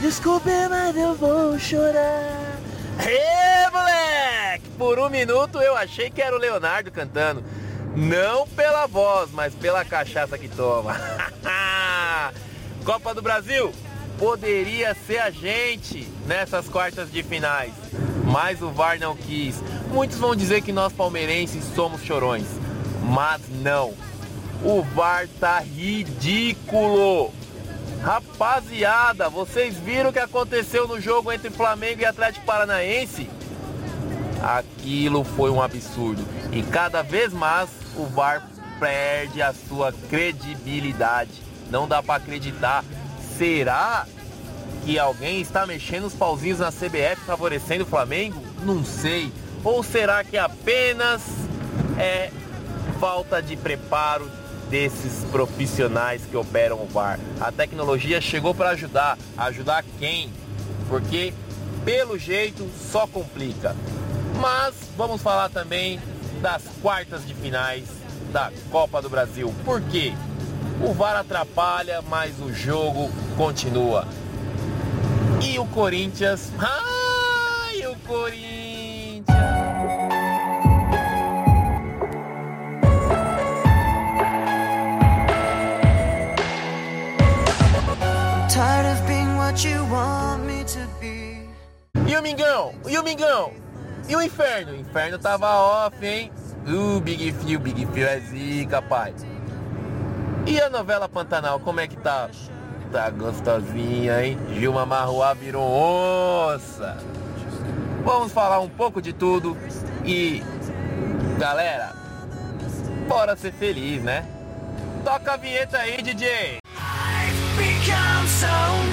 Desculpe, mas eu vou chorar. Ê, moleque! Por um minuto eu achei que era o Leonardo cantando. Não pela voz, mas pela cachaça que toma. Copa do Brasil poderia ser a gente nessas quartas de finais. Mas o VAR não quis. Muitos vão dizer que nós palmeirenses somos chorões. Mas não. O VAR tá ridículo. Rapaziada, vocês viram o que aconteceu no jogo entre Flamengo e Atlético Paranaense? Aquilo foi um absurdo. E cada vez mais o VAR perde a sua credibilidade. Não dá para acreditar. Será que alguém está mexendo os pauzinhos na CBF favorecendo o Flamengo? Não sei. Ou será que apenas é falta de preparo desses profissionais que operam o VAR? A tecnologia chegou para ajudar. Ajudar quem? Porque pelo jeito só complica. Mas vamos falar também das quartas de finais da Copa do Brasil. Por quê? O VAR atrapalha, mas o jogo continua. E o Corinthians? Ai, o Corinthians! Tired of being what you want me to be. E o Mingão? E o Mingão? E o Inferno? O Inferno tava off, hein? Uh, Big Fio, Big Fio é zica, pai. E a novela Pantanal, como é que tá? Tá gostosinha, hein? Gilma Marruá virou onça. Vamos falar um pouco de tudo e... Galera, bora ser feliz, né? Toca a vinheta aí, DJ! Become so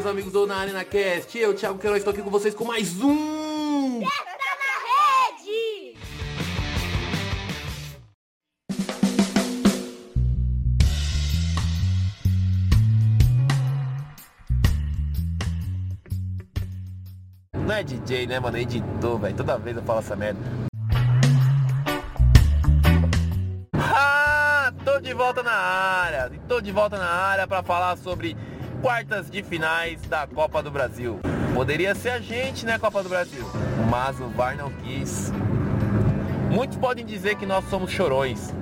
meus amigos do Na Arena Cast. Eu, Thiago Queiroz, estou aqui com vocês com mais um... Na rede! Não é DJ, né, mano? É editor, velho. Toda vez eu falo essa merda. Ah, tô de volta na área. Tô de volta na área para falar sobre quartas de finais da Copa do Brasil. Poderia ser a gente, né, Copa do Brasil? Mas o VAR não quis. Muitos podem dizer que nós somos chorões.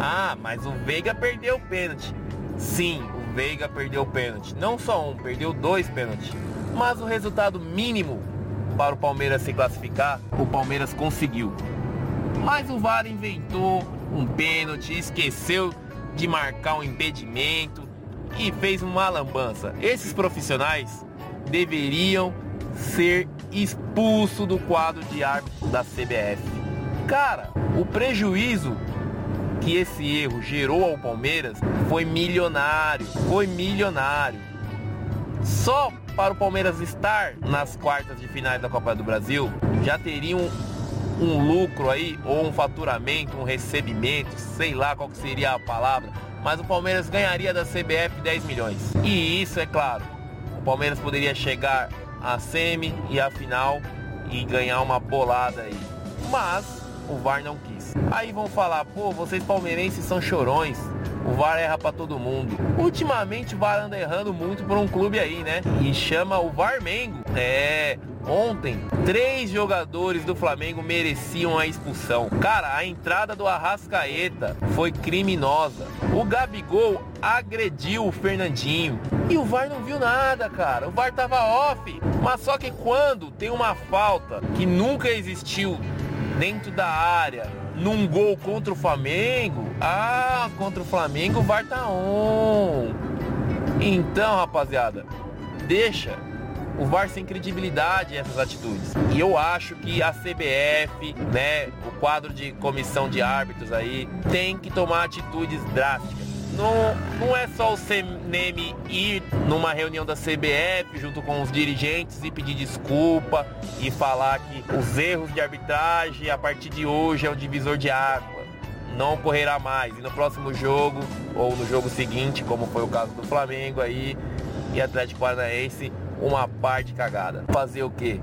Ah, mas o Veiga perdeu o pênalti. Sim, o Veiga perdeu o pênalti. Não só um, perdeu dois pênaltis. Mas o resultado mínimo para o Palmeiras se classificar, o Palmeiras conseguiu. Mas o VAR inventou um pênalti, esqueceu de marcar um impedimento e fez uma lambança. Esses profissionais deveriam ser expulsos do quadro de árbitro da CBF. Cara, o prejuízo que esse erro gerou ao Palmeiras foi milionário, foi milionário. Só para o Palmeiras estar nas quartas de finais da Copa do Brasil, já teria um, lucro aí, ou um faturamento, um recebimento, sei lá qual que seria a palavra, mas o Palmeiras ganharia da CBF 10 milhões. E isso, é claro, o Palmeiras poderia chegar à semi e à final e ganhar uma bolada aí. Mas o VAR não quis. Aí vão falar, pô, vocês palmeirenses são chorões. O VAR erra pra todo mundo. Ultimamente o VAR anda errando muito por um clube aí, né? E chama o Varmengo. É, ontem, três jogadores do Flamengo mereciam a expulsão. Cara, a entrada do Arrascaeta foi criminosa. O Gabigol agrediu o Fernandinho. E o VAR não viu nada, cara. O VAR tava off. Mas só que quando tem uma falta que nunca existiu dentro da área, num gol contra o Flamengo, ah, contra o Flamengo o VAR tá on. Então, rapaziada, deixa o VAR sem credibilidade essas atitudes. E eu acho que a CBF, né, o quadro de comissão de árbitros aí, tem que tomar atitudes drásticas. não, não é só o CNM ir numa reunião da CBF junto com os dirigentes e pedir desculpa e falar que os erros de arbitragem a partir de hoje é um divisor de água. Não ocorrerá mais. E no próximo jogo, ou no jogo seguinte, como foi o caso do Flamengo aí, e Atlético Paranaense, uma parte cagada. Fazer o quê?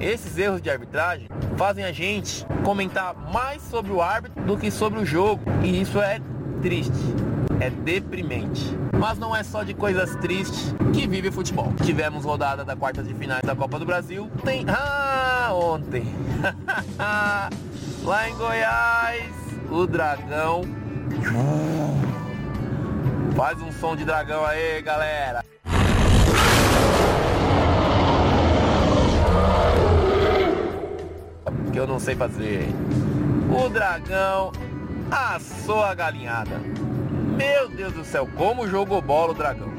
Esses erros de arbitragem fazem a gente comentar mais sobre o árbitro do que sobre o jogo. E isso é triste, é deprimente. Mas não é só de coisas tristes que vive o futebol. Tivemos rodada da quarta de finais da Copa do Brasil. Tem. Ah, ontem. Lá em Goiás, o dragão. Faz um som de dragão aí, galera. Eu não sei fazer. O dragão assou a galinhada. Meu Deus do céu, como jogou bola o dragão.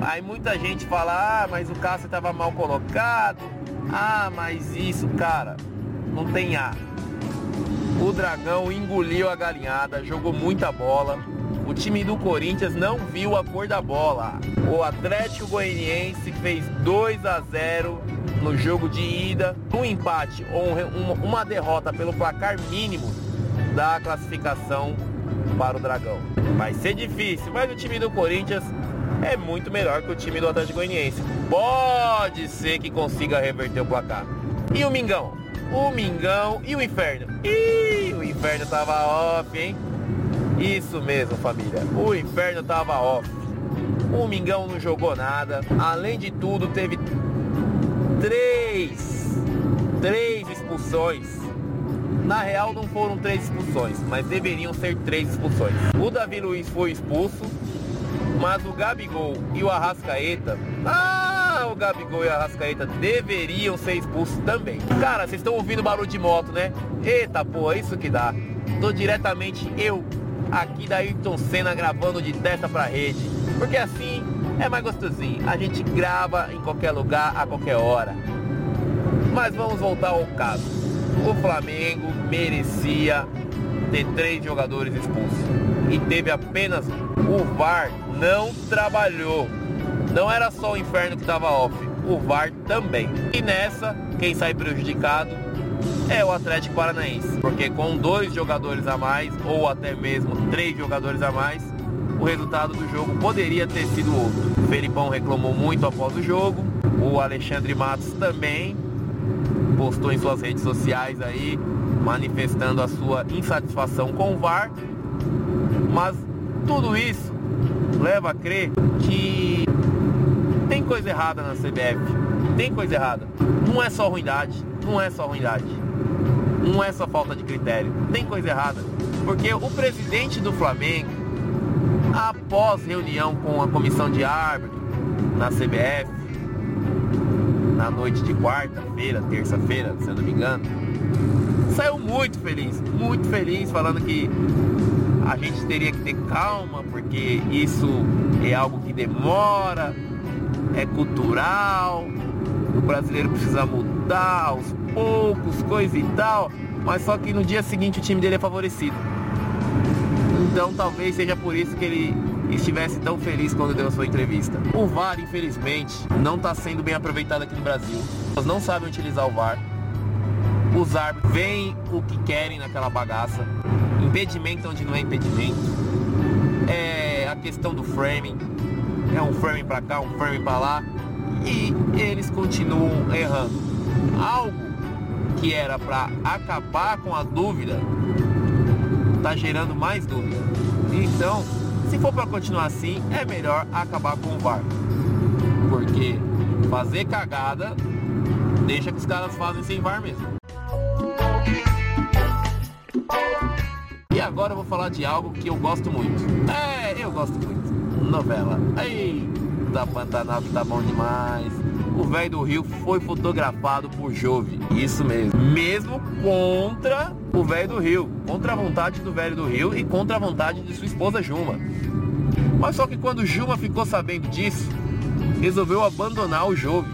Aí muita gente fala, ah, mas o Cássio estava mal colocado. Ah, mas isso, cara, não tem A. O dragão engoliu a galinhada, jogou muita bola. O time do Corinthians não viu a cor da bola. O Atlético Goianiense fez 2 a 0 no jogo de ida. Um empate ou uma derrota pelo placar mínimo da classificação para o Dragão. Vai ser difícil, mas o time do Corinthians é muito melhor que o time do Atlético Goianiense. Pode ser que consiga reverter o placar. E o Mingão? O Mingão e o Inferno? Ih, o Inferno tava off, hein? Isso mesmo, família. O Inferno tava off. O Mingão não jogou nada. Além de tudo, teve três, três expulsões na real não foram três expulsões, mas deveriam ser três expulsões. O Davi Luiz foi expulso, mas o Gabigol e o Arrascaeta. Ah, o Gabigol e o Arrascaeta deveriam ser expulsos também. Cara, vocês estão ouvindo barulho de moto, né? Eita porra, isso que dá. Tô diretamente eu aqui da Ayrton Senna gravando de testa pra rede. Porque assim é mais gostosinho. A gente grava em qualquer lugar, a qualquer hora. Mas vamos voltar ao caso o Flamengo merecia ter três jogadores expulsos. E teve apenas um. O VAR não trabalhou. Não era só o inferno que estava off, o VAR também. E nessa, quem sai prejudicado é o Atlético Paranaense. Porque com dois jogadores a mais, ou até mesmo três jogadores a mais, o resultado do jogo poderia ter sido outro. O Felipão reclamou muito após o jogo, o Alexandre Matos também, postou em suas redes sociais aí, manifestando a sua insatisfação com o VAR. Mas tudo isso leva a crer que tem coisa errada na CBF. Tem coisa errada. Não é só ruindade, não é só ruindade. Não é só falta de critério. Tem coisa errada. Porque o presidente do Flamengo, após reunião com a comissão de árbitro na CBF, na noite de quarta-feira, terça-feira, se eu não me engano, saiu muito feliz, muito feliz, falando que a gente teria que ter calma, porque isso é algo que demora, é cultural, o brasileiro precisa mudar aos poucos, coisa e tal, mas só que no dia seguinte o time dele é favorecido. Então talvez seja por isso que ele estivesse tão feliz quando deu a sua entrevista. O VAR, infelizmente, não está sendo bem aproveitado aqui no Brasil. Elas não sabem utilizar o VAR. Os árbitros veem o que querem naquela bagaça. Impedimento onde não é impedimento. É a questão do framing. É um framing para cá, um framing para lá. E eles continuam errando. Algo que era para acabar com a dúvida está gerando mais dúvida. Então, se for para continuar assim, é melhor acabar com o VAR. Porque fazer cagada deixa que os caras fazem sem VAR mesmo. E agora eu vou falar de algo que eu gosto muito. É, eu gosto muito. Novela. Eita, Pantanal que tá bom demais. O velho do Rio foi fotografado por Jove. Isso mesmo. Mesmo contra o velho do Rio. Contra a vontade do velho do Rio e contra a vontade de sua esposa Juma. Mas só que quando Juma ficou sabendo disso, resolveu abandonar o jogo.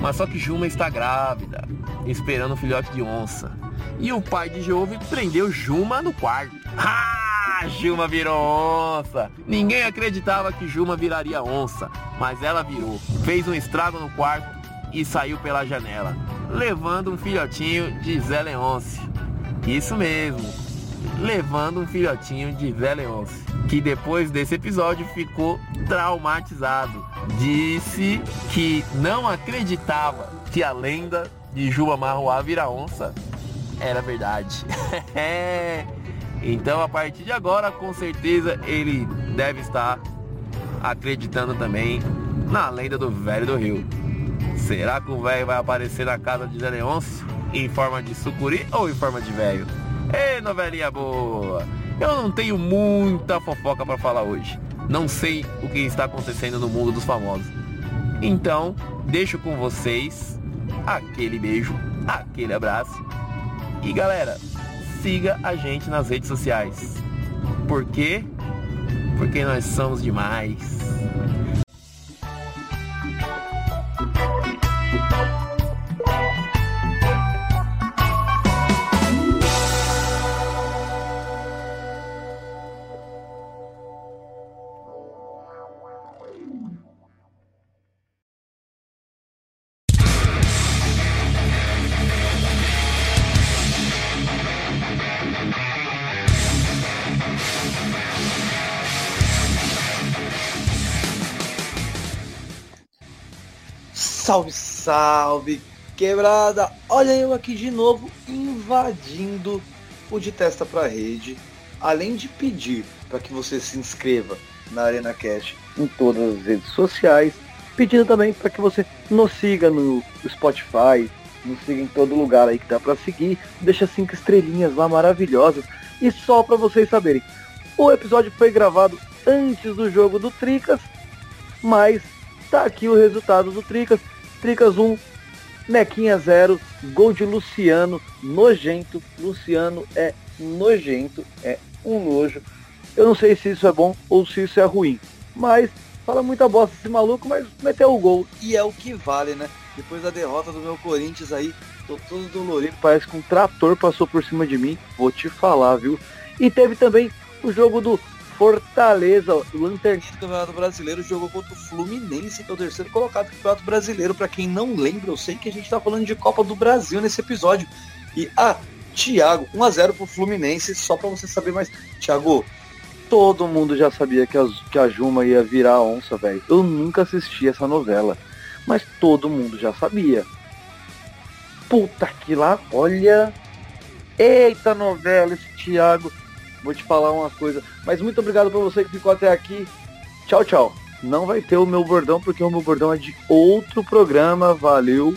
Mas só que Juma está grávida, esperando um filhote de onça. E o pai de Jove prendeu Juma no quarto. Ah! A Juma virou onça. Ninguém acreditava que Juma viraria onça, mas ela virou. Fez um estrago no quarto e saiu pela janela, levando um filhotinho de Zé Leonce. Isso mesmo, levando um filhotinho de Zé Leonce, que depois desse episódio ficou traumatizado. Disse que não acreditava que a lenda de Juba Marroá virar onça era verdade. então a partir de agora, com certeza, ele deve estar acreditando também na lenda do velho do rio. Será que o velho vai aparecer na casa de Zé Leôncio em forma de sucuri ou em forma de velho? Ei, novelinha boa! Eu não tenho muita fofoca para falar hoje. Não sei o que está acontecendo no mundo dos famosos. Então, deixo com vocês aquele beijo, aquele abraço. E galera, siga a gente nas redes sociais. Por quê? Porque nós somos demais. Salve, salve, quebrada! Olha eu aqui de novo invadindo o de testa pra rede, além de pedir para que você se inscreva na Arena Cash em todas as redes sociais, pedindo também para que você nos siga no Spotify, nos siga em todo lugar aí que dá para seguir, deixa cinco estrelinhas lá maravilhosas. E só para vocês saberem, o episódio foi gravado antes do jogo do Tricas, mas tá aqui o resultado do Tricas. Tricas 1, Nequinha 0, gol de Luciano, nojento. Luciano é nojento, é um nojo. Eu não sei se isso é bom ou se isso é ruim, mas fala muita bosta esse maluco, mas meteu o gol. E é o que vale, né? Depois da derrota do meu Corinthians aí, tô todo dolorido, parece que um trator passou por cima de mim. Vou te falar, viu? E teve também o jogo do Fortaleza, o Lanterninha do Campeonato Brasileiro, jogou contra o Fluminense, que é o terceiro colocado do Campeonato Brasileiro. Para quem não lembra, eu sei que a gente tá falando de Copa do Brasil nesse episódio. E, ah, Thiago, 1x0 pro Fluminense, só para você saber mais. Thiago, todo mundo já sabia que a, que a Juma ia virar onça, velho. Eu nunca assisti essa novela, mas todo mundo já sabia. Puta que lá, olha. Eita novela, esse Thiago. Vou te falar uma coisa. Mas muito obrigado por você que ficou até aqui. Tchau, tchau. Não vai ter o meu bordão, porque o meu bordão é de outro programa. Valeu.